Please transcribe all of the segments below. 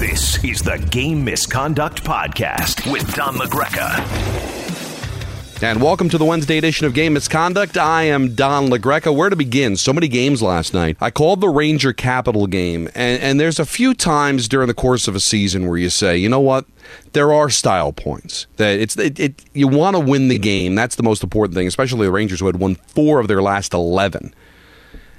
This is the Game Misconduct Podcast with Don LaGreca. And welcome to the Wednesday edition of Game Misconduct. I am Don LaGreca. Where to begin? So many games last night. I called the Ranger Capital game, and, and there's a few times during the course of a season where you say, you know what? There are style points. That it's it, it you want to win the game. That's the most important thing, especially the Rangers who had won four of their last eleven.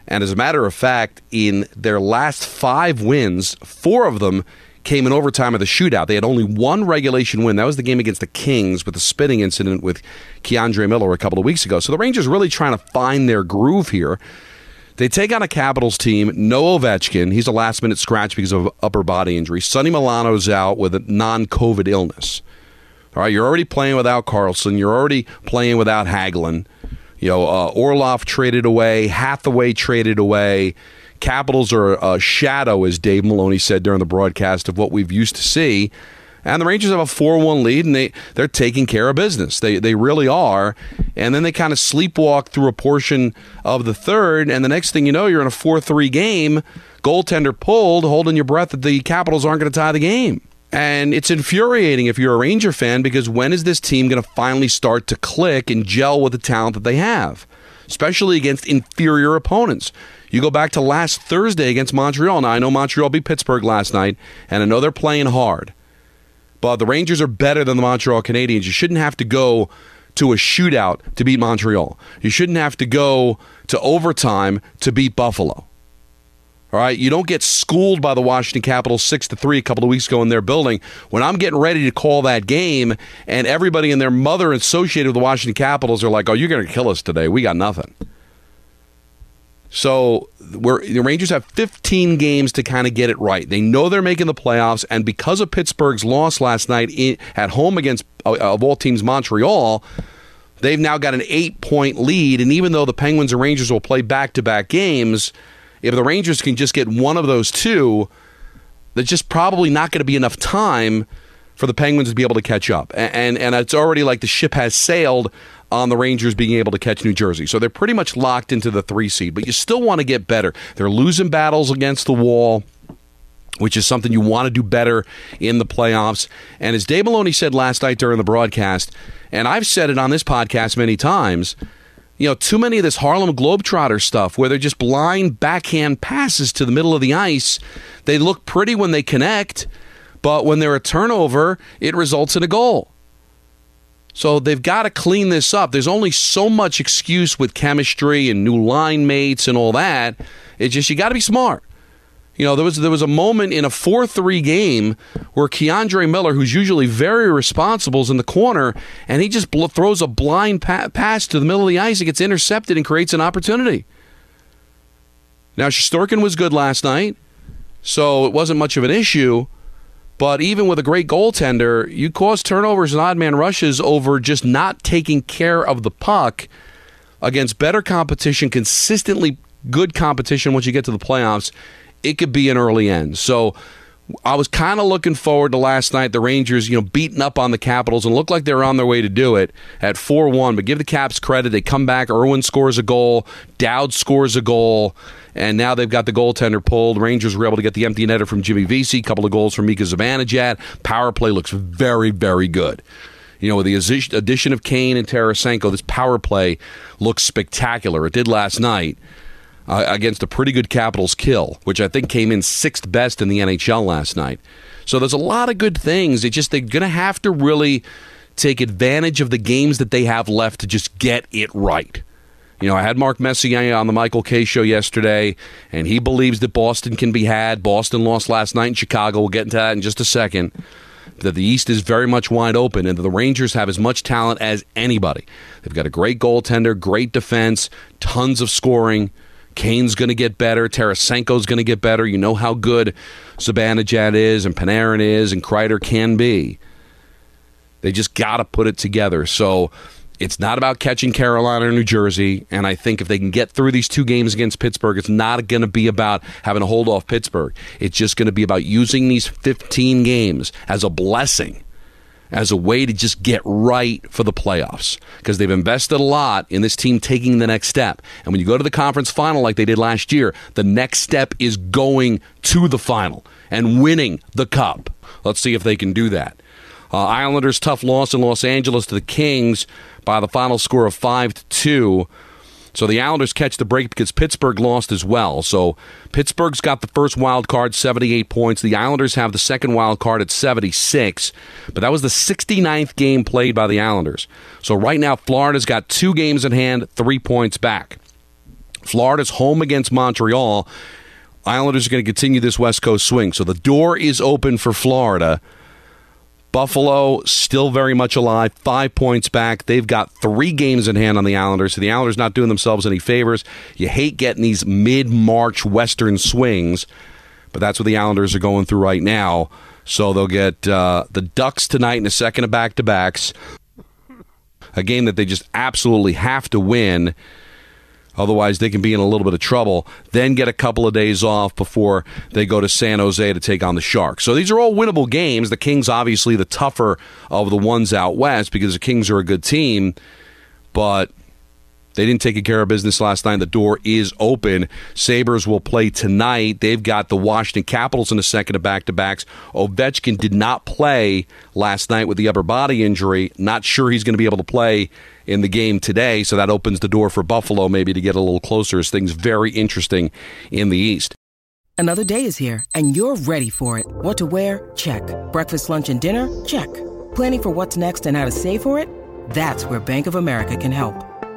And as a matter of fact, in their last five wins, four of them came in overtime of the shootout. They had only one regulation win. That was the game against the Kings with the spitting incident with K'Andre Miller a couple of weeks ago. So the Rangers really trying to find their groove here. They take on a Capitals team, no Ovechkin. He's a last minute scratch because of upper body injury. Sonny Milano's out with a non COVID illness. All right, you're already playing without Carlson. You're already playing without Hagelin. You know, uh, Orlov traded away, Hathaway traded away. Capitals are a shadow, as Dave Maloney said during the broadcast, of what we've used to see. And the Rangers have a 4-1 lead, and they, they're taking care of business. They, they really are. And then they kind of sleepwalk through a portion of the third, and the next thing you know, you're in a 4-3 game, goaltender pulled, holding your breath that the Capitals aren't going to tie the game. And it's infuriating if you're a Ranger fan because when is this team going to finally start to click and gel with the talent that they have, especially against inferior opponents? You go back to last Thursday against Montreal. Now, I know Montreal beat Pittsburgh last night, and I know they're playing hard. But the Rangers are better than the Montreal Canadiens. You shouldn't have to go to a shootout to beat Montreal. You shouldn't have to go to overtime to beat Buffalo. All right, you don't get schooled by the Washington Capitals six to three a couple of weeks ago in their building. When I'm getting ready to call that game, and everybody and their mother associated with the Washington Capitals are like, "Oh, you're going to kill us today. We got nothing." So the Rangers have 15 games to kind of get it right. They know they're making the playoffs, and because of Pittsburgh's loss last night in, at home against of all teams Montreal, they've now got an eight point lead. And even though the Penguins and Rangers will play back to back games, if the Rangers can just get one of those two, there's just probably not going to be enough time for the Penguins to be able to catch up. And, and, and it's already like the ship has sailed on the Rangers being able to catch New Jersey. So they're pretty much locked into the three seed, but you still want to get better. They're losing battles against the wall which is something you want to do better in the playoffs. And as Dave Maloney said last night during the broadcast, and I've said it on this podcast many times, you know, too many of this Harlem Globetrotter stuff where they're just blind backhand passes to the middle of the ice. They look pretty when they connect, but when they're a turnover, it results in a goal. So they've got to clean this up. There's only so much excuse with chemistry and new line mates and all that. It's just you got to be smart. You know, there was there was a moment in a 4-3 game where K'Andre Miller, who's usually very responsible, is in the corner, and he just bl- throws a blind pa- pass to the middle of the ice. It gets intercepted and creates an opportunity. Now, Shesterkin was good last night, so it wasn't much of an issue. But even with a great goaltender, you cause turnovers and odd man rushes over just not taking care of the puck against better competition, consistently good competition once you get to the playoffs. It could be an early end. So I was kind of looking forward to last night. The Rangers, you know, beating up on the Capitals and looked like they were on their way to do it at 4 1. But give the Caps credit. They come back. Irwin scores a goal. Dowd scores a goal and now they've got the goaltender pulled. Rangers were able to get the empty netter from Jimmy Vesey, a couple of goals from Mika Zibanejad. Power play looks very, very good. You know, with the addition of Kane and Tarasenko, this power play looks spectacular. It did last night. Uh, against a pretty good Capitals kill, which I think came in sixth best in the NHL last night. So there's a lot of good things. It just they're going to have to really take advantage of the games that they have left to just get it right. You know, I had Mark Messier on the Michael Kay show yesterday, and he believes that Boston can be had. Boston lost last night in Chicago. We'll get into that in just a second. That the East is very much wide open, and the Rangers have as much talent as anybody. They've got a great goaltender, great defense, tons of scoring. Kane's going to get better. Tarasenko's going to get better. You know how good Zibanejad is and Panarin is and Kreider can be. They just got to put it together. So it's not about catching Carolina or New Jersey. And I think if they can get through these two games against Pittsburgh, it's not going to be about having to hold off Pittsburgh. It's just going to be about using these 15 games as a blessing as a way to just get right for the playoffs because they've invested a lot in this team taking the next step. And when you go to the conference final like they did last year, the next step is going to the final and winning the cup. Let's see if they can do that. Uh, Islanders' tough loss in Los Angeles to the Kings by the final score of 5 to 2. So the Islanders catch the break because Pittsburgh lost as well. So Pittsburgh's got the first wild card, 78 points. The Islanders have the second wild card at 76. But that was the 69th game played by the Islanders. So right now, Florida's got two games in hand, three points back. Florida's home against Montreal. Islanders are going to continue this West Coast swing. So the door is open for Florida. Buffalo still very much alive, five points back. They've got three games in hand on the Islanders, so the Islanders not doing themselves any favors. You hate getting these mid March Western swings, but that's what the Islanders are going through right now. So they'll get uh, the Ducks tonight in a second of back to backs, a game that they just absolutely have to win. Otherwise, they can be in a little bit of trouble. Then get a couple of days off before they go to San Jose to take on the Sharks. So these are all winnable games. The Kings, obviously, the tougher of the ones out west because the Kings are a good team. But they didn't take care of business last night. The door is open. Sabres will play tonight. They've got the Washington Capitals in a second of back to backs. Ovechkin did not play last night with the upper body injury. Not sure he's going to be able to play in the game today, so that opens the door for Buffalo maybe to get a little closer as things very interesting in the East. Another day is here, and you're ready for it. What to wear? Check. Breakfast, lunch, and dinner? Check. Planning for what's next and how to save for it? That's where Bank of America can help.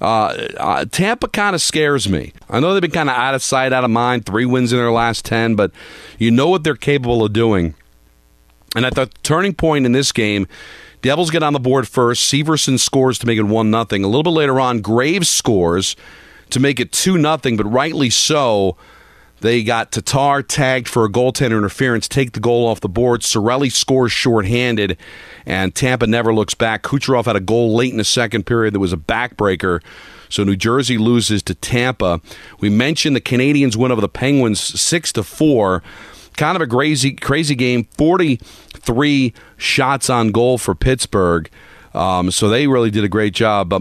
Uh, uh, Tampa kind of scares me. I know they've been kind of out of sight, out of mind. Three wins in their last 10, but you know what they're capable of doing. And at the turning point in this game Devils get on the board first. Severson scores to make it 1 0. A little bit later on, Graves scores to make it 2 0, but rightly so. They got Tatar tagged for a goaltender interference, take the goal off the board. Cirelli scores shorthanded, and Tampa never looks back. Kucherov had a goal late in the second period that was a backbreaker. So New Jersey loses to Tampa. We mentioned the Canadiens win over the Penguins six to four. Kind of a crazy, crazy game. Forty-three shots on goal for Pittsburgh. Um, so they really did a great job. But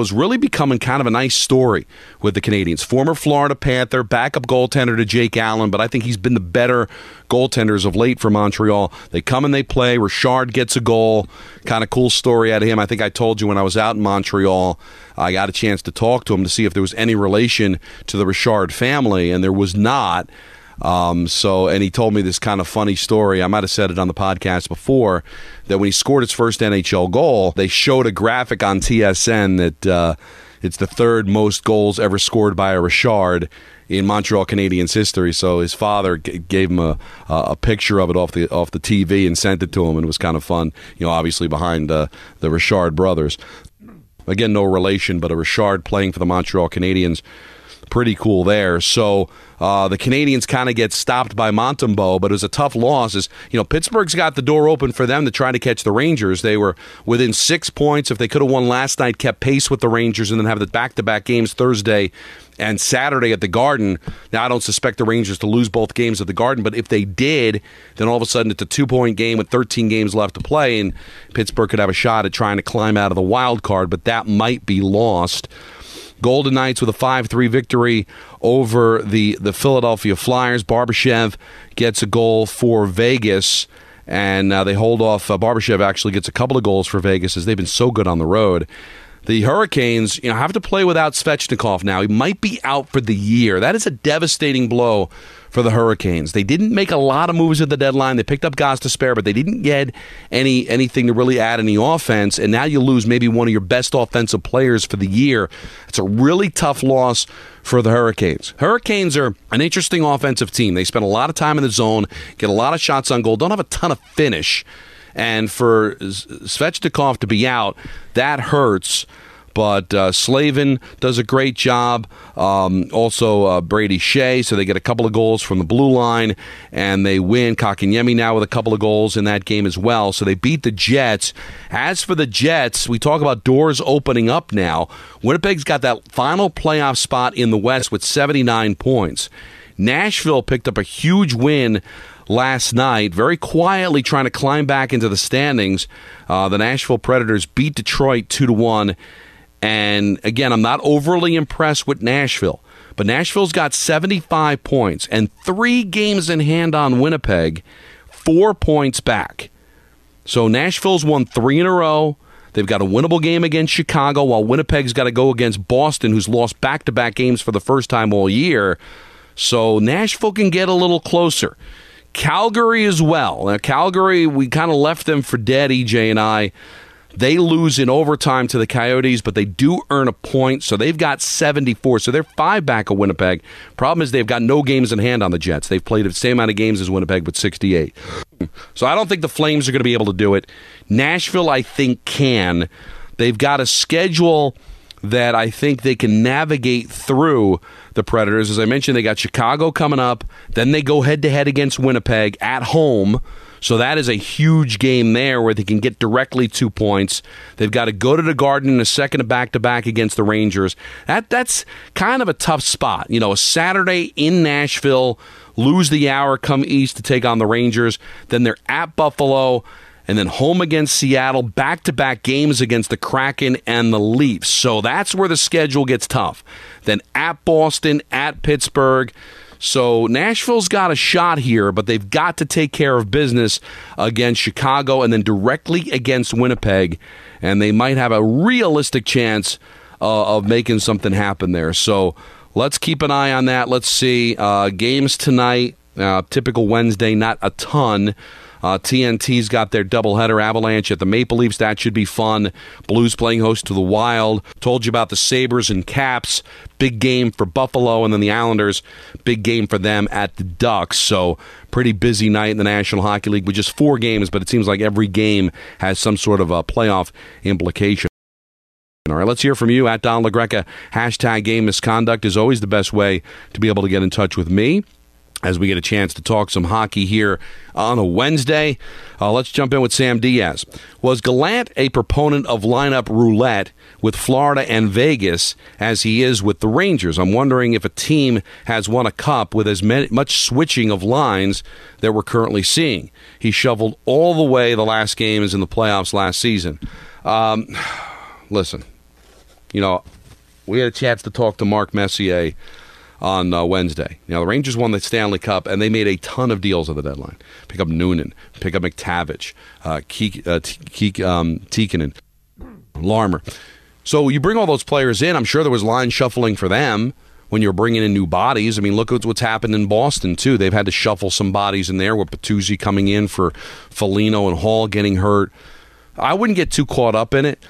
is really becoming kind of a nice story with the Canadiens. Former Florida Panther, backup goaltender to Jake Allen, but I think he's been the better goaltenders of late for Montreal. They come and they play. Richard gets a goal. Kind of cool story out of him. I think I told you when I was out in Montreal, I got a chance to talk to him to see if there was any relation to the Richard family, and there was not. Um, so, and he told me this kind of funny story. I might have said it on the podcast before that when he scored his first NHL goal, they showed a graphic on TSN that uh, it's the third most goals ever scored by a Richard in Montreal Canadiens history. So his father g- gave him a, a picture of it off the off the TV and sent it to him, and it was kind of fun. You know, obviously behind uh, the Richard brothers. Again, no relation, but a Richard playing for the Montreal Canadiens pretty cool there. So uh, the Canadiens kind of get stopped by Montembeault, but it was a tough loss. As you know, Pittsburgh's got the door open for them to try to catch the Rangers. They were within six points. If they could have won last night, kept pace with the Rangers, and then have the back-to-back games Thursday and Saturday at the Garden. Now, I don't suspect the Rangers to lose both games at the Garden, but if they did, then all of a sudden it's a two point game with 13 games left to play, and Pittsburgh could have a shot at trying to climb out of the wild card, but that might be lost. Golden Knights with a 5 3 victory over the, the Philadelphia Flyers. Barbashev gets a goal for Vegas, and uh, they hold off. Uh, Barbashev actually gets a couple of goals for Vegas as they've been so good on the road. The Hurricanes, you know, have to play without Svechnikov now. He might be out for the year. That is a devastating blow for the Hurricanes. They didn't make a lot of moves at the deadline. They picked up guys to spare, but they didn't get any anything to really add any offense. And now you lose maybe one of your best offensive players for the year. It's a really tough loss for the Hurricanes. Hurricanes are an interesting offensive team. They spend a lot of time in the zone, get a lot of shots on goal, don't have a ton of finish. And for Svechnikov to be out, that hurts. But uh, Slavin does a great job. Um, also, uh, Brady Skjei. So they get a couple of goals from the blue line, and they win. Kotkaniemi now with a couple of goals in that game as well. So they beat the Jets. As for the Jets, we talk about doors opening up now. Winnipeg's got that final playoff spot in the West with 79 points. Nashville picked up a huge win last night, very quietly trying to climb back into the standings. Uh, the Nashville Predators beat Detroit two to one. And again, I'm not overly impressed with Nashville, but Nashville's got 75 points and three games in hand on Winnipeg, four points back. So Nashville's won three in a row. They've got a winnable game against Chicago, while Winnipeg's got to go against Boston, who's lost back to back games for the first time all year. So Nashville can get a little closer. Calgary as well. Now, Calgary, we kind of left them for dead, EJ and I. They lose in overtime to the Coyotes, but they do earn a point, so they've got 74. So they're five back of Winnipeg. Problem is they've got no games in hand on the Jets. They've played the same amount of games as Winnipeg, but 68. So I don't think the Flames are going to be able to do it. Nashville, I think, can. They've got a schedule that I think they can navigate through the Predators. As I mentioned, they got Chicago coming up. Then they go head to head against Winnipeg at home. So that is a huge game there where they can get directly two points. They've got to go to the Garden in a second back to back against the Rangers. That that's kind of a tough spot. You know, a Saturday in Nashville, lose the hour, come east to take on the Rangers. Then they're at Buffalo and then home against Seattle, back to back games against the Kraken and the Leafs. So that's where the schedule gets tough. Then at Boston, at Pittsburgh. So Nashville's got a shot here, but they've got to take care of business against Chicago and then directly against Winnipeg, and they might have a realistic chance uh, of making something happen there. So let's keep an eye on that. Let's see uh, games tonight. Uh, typical Wednesday, not a ton. Uh, TNT's got their doubleheader Avalanche at the Maple Leafs. That should be fun. Blues playing host to the Wild. Told you about the Sabres and Caps. Big game for Buffalo. And then the Islanders, big game for them at the Ducks. So pretty busy night in the National Hockey League with just four games, but it seems like every game has some sort of a playoff implication. All right, let's hear from you at Don LaGreca. Hashtag game misconduct is always the best way to be able to get in touch with me as we get a chance to talk some hockey here on a Wednesday. Uh, let's jump in with Sam Diaz. Was Gallant a proponent of lineup roulette with Florida and Vegas as he is with the Rangers? I'm wondering if a team has won a cup with as many, much switching of lines that we're currently seeing. He shoveled all the way the last games in the playoffs last season. Um, listen, you know, we had a chance to talk to Mark Messier on uh, Wednesday. Now the Rangers won the Stanley Cup, and they made a ton of deals at the deadline. Pick up Noonan, pick up MacTavish, uh, Keek, uh, Keek, um, Tikkanen, Larmer. So you bring all those players in. I'm sure there was line shuffling for them when you're bringing in new bodies. I mean, look at what's happened in Boston too. They've had to shuffle some bodies in there with Bertuzzi coming in for Foligno and Hall getting hurt. I wouldn't get too caught up in it.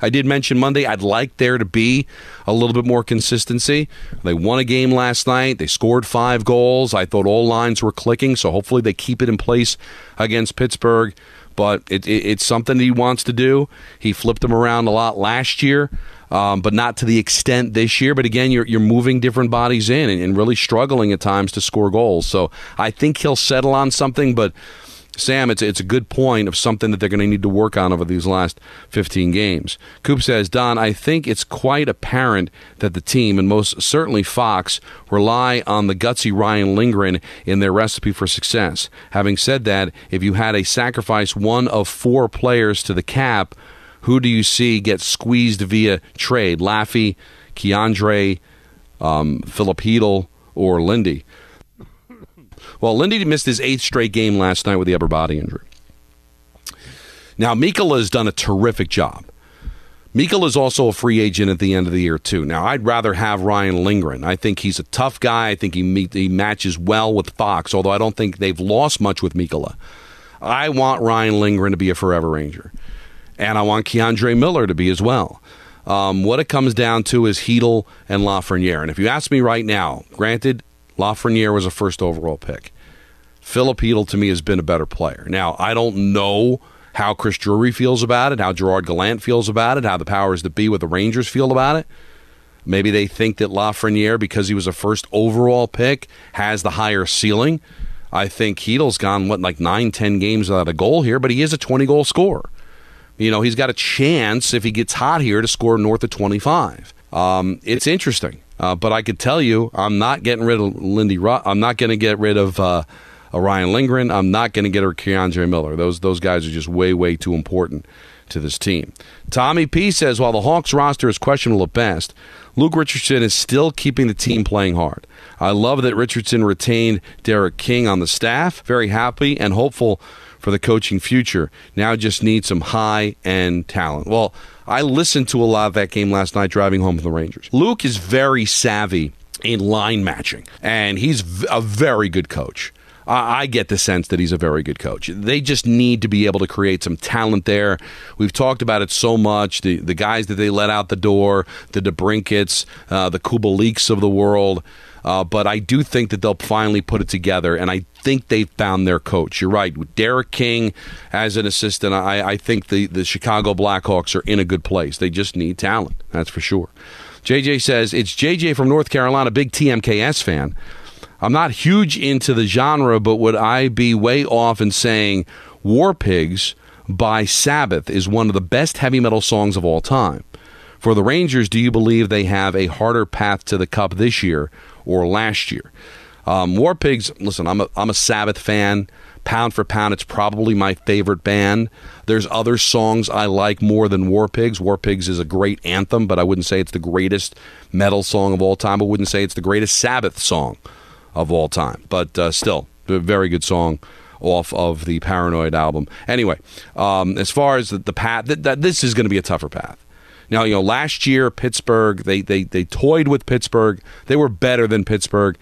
I did mention Monday I'd like there to be a little bit more consistency. They won a game last night. They scored five goals. I thought all lines were clicking, so hopefully they keep it in place against Pittsburgh. But it, it, it's something he wants to do. He flipped them around a lot last year. Um, but not to the extent this year. But again, you're you're moving different bodies in and, and really struggling at times to score goals. So I think he'll settle on something, but Sam, it's it's a good point of something that they're going to need to work on over these last 15 games. Coop says, Don, I think it's quite apparent that the team, and most certainly Fox, rely on the gutsy Ryan Lindgren in their recipe for success. Having said that, if you had a sacrifice one of four players to the cap, who do you see get squeezed via trade? Laffy, K'Andre, um, Filip Chytil, or Lindy? Well, Lindy missed his eighth straight game last night with the upper body injury. Now, Mikkola has done a terrific job. Mikkel is also a free agent at the end of the year too. Now, I'd rather have Ryan Lindgren. I think he's a tough guy. I think he he matches well with Fox, although I don't think they've lost much with Mikkola. I want Ryan Lindgren to be a forever Ranger, and I want K'Andre Miller to be as well. Um, what it comes down to is Chytil and Lafreniere. And if you ask me right now, granted, Lafreniere was a first overall pick. Filip Chytil to me has been a better player. Now, I don't know how Chris Drury feels about it, how Gerard Gallant feels about it, how the powers that be with the Rangers feel about it. Maybe they think that Lafreniere, because he was a first overall pick, has the higher ceiling. I think Chytil's gone, what, like nine, ten games without a goal here, but he is a 20 goal scorer. You know, he's got a chance if he gets hot here to score north of 25. Um, it's interesting, uh, but I could tell you, I'm not getting rid of Lindy. Ru- I'm not going to get rid of uh, Ryan Lindgren. I'm not going to get rid of K'Andre Miller. Those those guys are just way way too important to this team. Tommy P says while the Hawks roster is questionable at best, Luke Richardson is still keeping the team playing hard. I love that Richardson retained Derek King on the staff. Very happy and hopeful for the coaching future. Now just need some high end talent. Well, I listened to a lot of that game last night driving home from the Rangers. Luke is very savvy in line matching, and he's a very good coach. I get the sense that he's a very good coach. They just need to be able to create some talent there. We've talked about it so much. The the guys that they let out the door, the DeBrincats, uh, the Kubaliks of the world. Uh, but I do think that they'll finally put it together, and I think they've found their coach. You're right. With Derek King as an assistant, I, I think the, the Chicago Blackhawks are in a good place. They just need talent, that's for sure. JJ says, It's JJ from North Carolina, big TMKS fan. I'm not huge into the genre, but would I be way off in saying War Pigs by Sabbath is one of the best heavy metal songs of all time? For the Rangers, do you believe they have a harder path to the cup this year or last year? Um, War Pigs, listen, I'm a, I'm a Sabbath fan. Pound for pound, it's probably my favorite band. There's other songs I like more than War Pigs. War Pigs is a great anthem, but I wouldn't say it's the greatest metal song of all time. I wouldn't say it's the greatest Sabbath song of all time. But uh, still, a very good song off of the Paranoid album. Anyway, um, as far as the, the path, th- th- this is going to be a tougher path. Now, you know, last year Pittsburgh, they, they they toyed with Pittsburgh. They were better than Pittsburgh.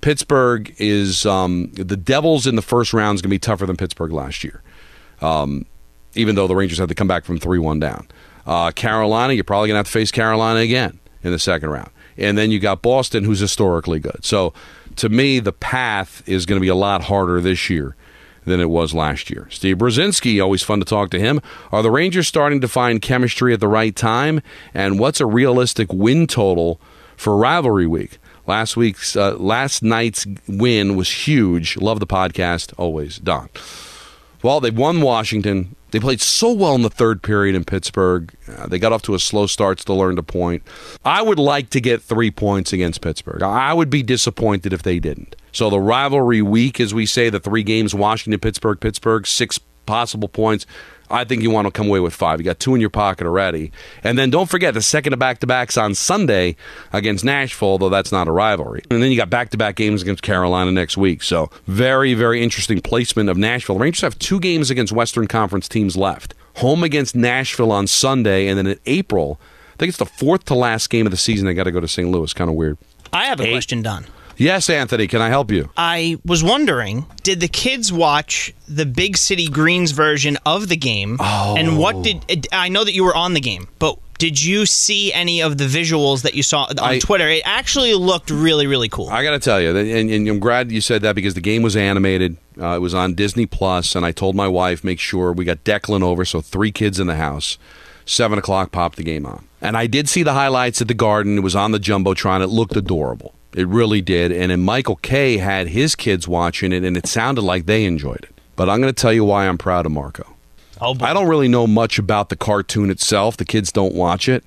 Pittsburgh is um, the Devils in the first round is going to be tougher than Pittsburgh last year. Um, even though the Rangers had to come back from three one down. Uh, Carolina, you're probably going to have to face Carolina again in the second round, and then you got Boston, who's historically good. So, to me, the path is going to be a lot harder this year than it was last year. Steve Brzezinski, always fun to talk to him. Are the Rangers starting to find chemistry at the right time? And what's a realistic win total for rivalry week? Last week's uh, last night's win was huge. Love the podcast always. Don. Well, they've won Washington. They played so well in the third period in Pittsburgh. Uh, they got off to a slow start, still learned a point. I would like to get three points against Pittsburgh. I would be disappointed if they didn't. So the rivalry week, as we say, the three games Washington, Pittsburgh, Pittsburgh, six possible points. I think you want to come away with five. You got two in your pocket already. And then don't forget the second of back to backs on Sunday against Nashville, though that's not a rivalry. And then you got back to back games against Carolina next week. So very, very interesting placement of Nashville. The Rangers have two games against Western Conference teams left. Home against Nashville on Sunday, and then in April, I think it's the fourth to last game of the season. They got to go to St. Louis. Kind of weird. I have a Eight. question, Don. Yes, Anthony, can I help you? I was wondering, did the kids watch the Big City Greens version of the game? Oh. And what did I know that you were on the game, but did you see any of the visuals that you saw on I, Twitter? It actually looked really, really cool. I got to tell you, and, and, I'm glad you said that because the game was animated. Uh, it was on Disney Plus, and I told my wife, make sure we got Declan over, so three kids in the house. Seven o'clock, pop the game on. And I did see the highlights at the Garden. It was on the Jumbotron. It looked adorable. It really did. And then Michael Kay had his kids watching it, and it sounded like they enjoyed it. But I'm going to tell you why I'm proud of Marco. Oh, I don't really know much about the cartoon itself. The kids don't watch it.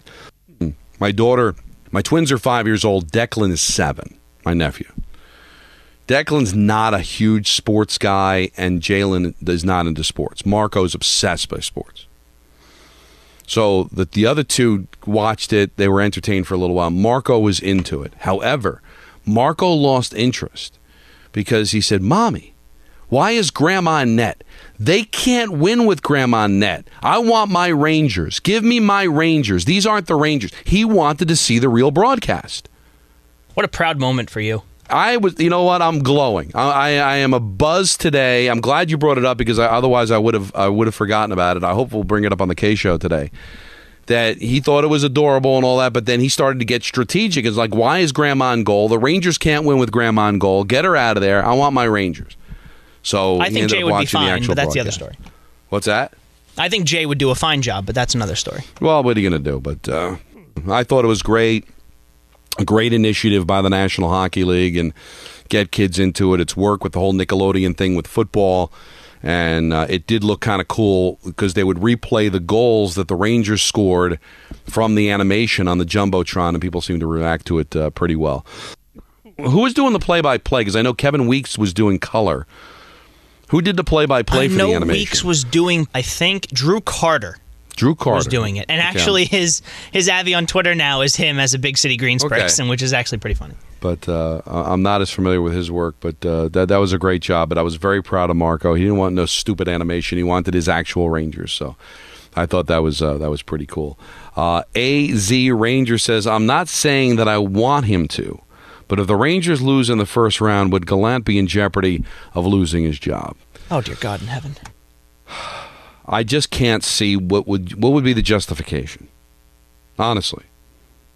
Hmm. My daughter, my twins are five years old. Declan is seven, my nephew. Declan's not a huge sports guy, and Jalen is not into sports. Marco's obsessed by sports. So that the other two watched it, they were entertained for a little while. Marco was into it. However, Marco lost interest because he said, Mommy, why is grandma net? They can't win with Grandma on net. I want my Rangers. Give me my Rangers. These aren't the Rangers. He wanted to see the real broadcast. What a proud moment for you. I was, you know what? I'm glowing. I, I, I am a buzz today. I'm glad you brought it up because I, otherwise I would have I would have forgotten about it. I hope we'll bring it up on the K show today. That he thought it was adorable and all that, but then he started to get strategic. It's like, why is Grandma on goal? The Rangers can't win with Grandma on goal. Get her out of there. I want my Rangers. So I think Jay would be fine, but that's broadcast. the other story. What's that? I think Jay would do a fine job, but that's another story. Well, what are you going to do? But uh, I thought it was great. A great initiative by the National Hockey League and get kids into it. It's work with the whole Nickelodeon thing with football. And uh, it did look kind of cool because they would replay the goals that the Rangers scored from the animation on the Jumbotron, and people seemed to react to it uh, pretty well. Who was doing the play by play? Because I know Kevin Weeks was doing color. Who did the play by play I for the animation? Weeks was doing, I think, Drew Carter Drew Carter was doing it. And Okay. actually, his his Avi on Twitter now is him as a big city greens Okay. which is actually pretty funny. But uh, I'm not as familiar with his work. But uh, that that was a great job. But I was very proud of Marco. He didn't want no stupid animation. He wanted his actual Rangers. So I thought that was uh, that was pretty cool. Uh, Az Ranger says, "I'm not saying that I want him to, but if the Rangers lose in the first round, would Gallant be in jeopardy of losing his job?" Oh, dear God in heaven. I just can't see what would what would be the justification. Honestly,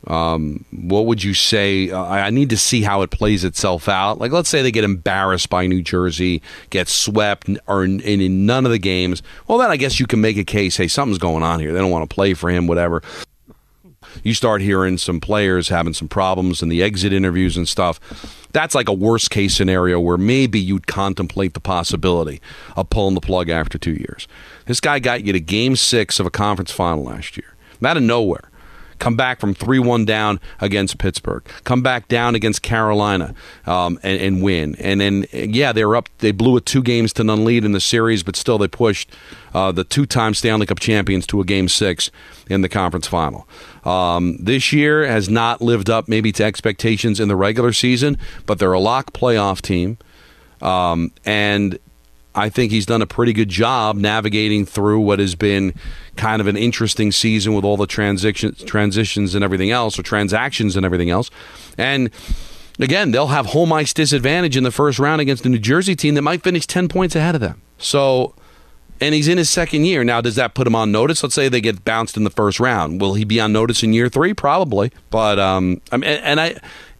um, what would you say? Uh, I need to see how it plays itself out. Like, let's say they get embarrassed by New Jersey, get swept, or in, in none of the games. Well, then I guess you can make a case. Hey, something's going on here. They don't want to play for him. Whatever. You start hearing some players having some problems in the exit interviews and stuff. That's like a worst case scenario where maybe you'd contemplate the possibility of pulling the plug after two years. This guy got you to game six of a conference final last year, out of nowhere. Come back from 3 1 down against Pittsburgh. Come back down against Carolina um, and, and win. And then, yeah, they were up. They blew a two games to none lead in the series, but still they pushed uh, the two time Stanley Cup champions to a game six in the conference final. Um, this year has not lived up maybe to expectations in the regular season, but they're a lock playoff team. Um, and I think he's done a pretty good job navigating through what has been kind of an interesting season with all the transitions, transitions and everything else, or transactions and everything else. And again, they'll have home ice disadvantage in the first round against the New Jersey team that might finish 10 points ahead of them. So, and he's in his second year. Now, does that put him on notice? Let's say they get bounced in the first round. Will he be on notice in year three? Probably. But, um, I mean, and I,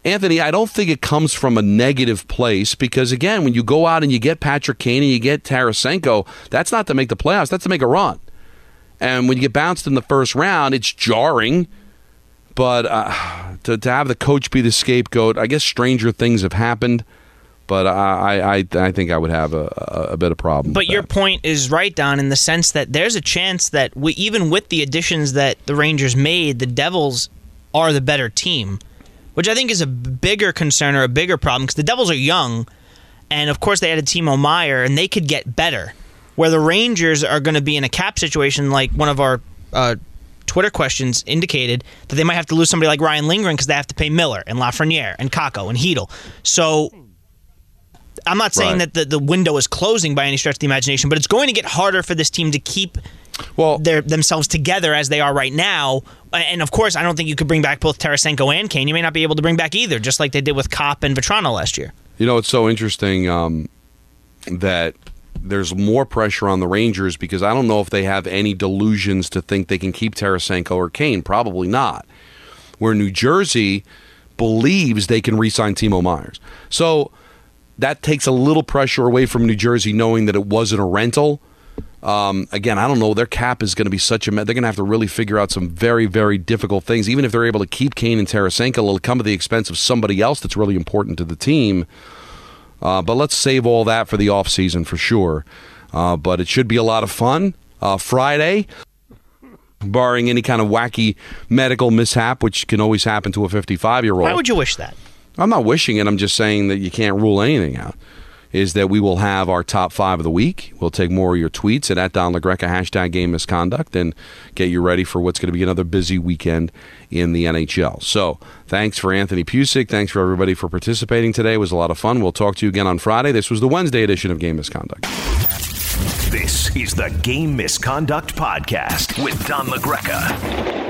Anthony, I don't think it comes from a negative place because, again, when you go out and you get Patrick Kane and you get Tarasenko, that's not to make the playoffs, that's to make a run. And when you get bounced in the first round, it's jarring. But uh, to, to have the coach be the scapegoat, I guess stranger things have happened. But I, I, I think I would have a, a, bit of problem. But your that. point is right, Don, in the sense that there's a chance that we, even with the additions that the Rangers made, the Devils are the better team, which I think is a bigger concern or a bigger problem because the Devils are young, and of course they added Timo Meier, and they could get better. Where the Rangers are going to be in a cap situation, like one of our uh, Twitter questions indicated, that they might have to lose somebody like Ryan Lindgren because they have to pay Miller and Lafreniere and Kakko and Heedle. So I'm not saying Right. that the, the window is closing by any stretch of the imagination, but it's going to get harder for this team to keep well, their themselves together as they are right now. And of course, I don't think you could bring back both Tarasenko and Kane. You may not be able to bring back either, just like they did with Copp and Vatrano last year. You know, it's so interesting um, that there's more pressure on the Rangers because I don't know if they have any delusions to think they can keep Tarasenko or Kane. Probably not. Where New Jersey believes they can re-sign Timo Meiers. So that takes a little pressure away from New Jersey knowing that it wasn't a rental. Um, again, I don't know. Their cap is going to be such a. me- They're going to have to really figure out some very, very difficult things. Even if they're able to keep Kane and Tarasenko, it'll come at the expense of somebody else that's really important to the team. Uh, but let's save all that for the off season for sure. Uh, but it should be a lot of fun. Uh, Friday, barring any kind of wacky medical mishap, which can always happen to a 55 year old. Why would you wish that? I'm not wishing it. I'm just saying that you can't rule anything out. Is that we will have our top five of the week. We'll take more of your tweets at, at Don LaGreca, hashtag game misconduct, and get you ready for what's going to be another busy weekend in the NHL. So thanks for Anthony Pucik. Thanks for everybody for participating today. It was a lot of fun. We'll talk to you again on Friday. This was the Wednesday edition of Game Misconduct. This is the Game Misconduct Podcast with Don LaGreca.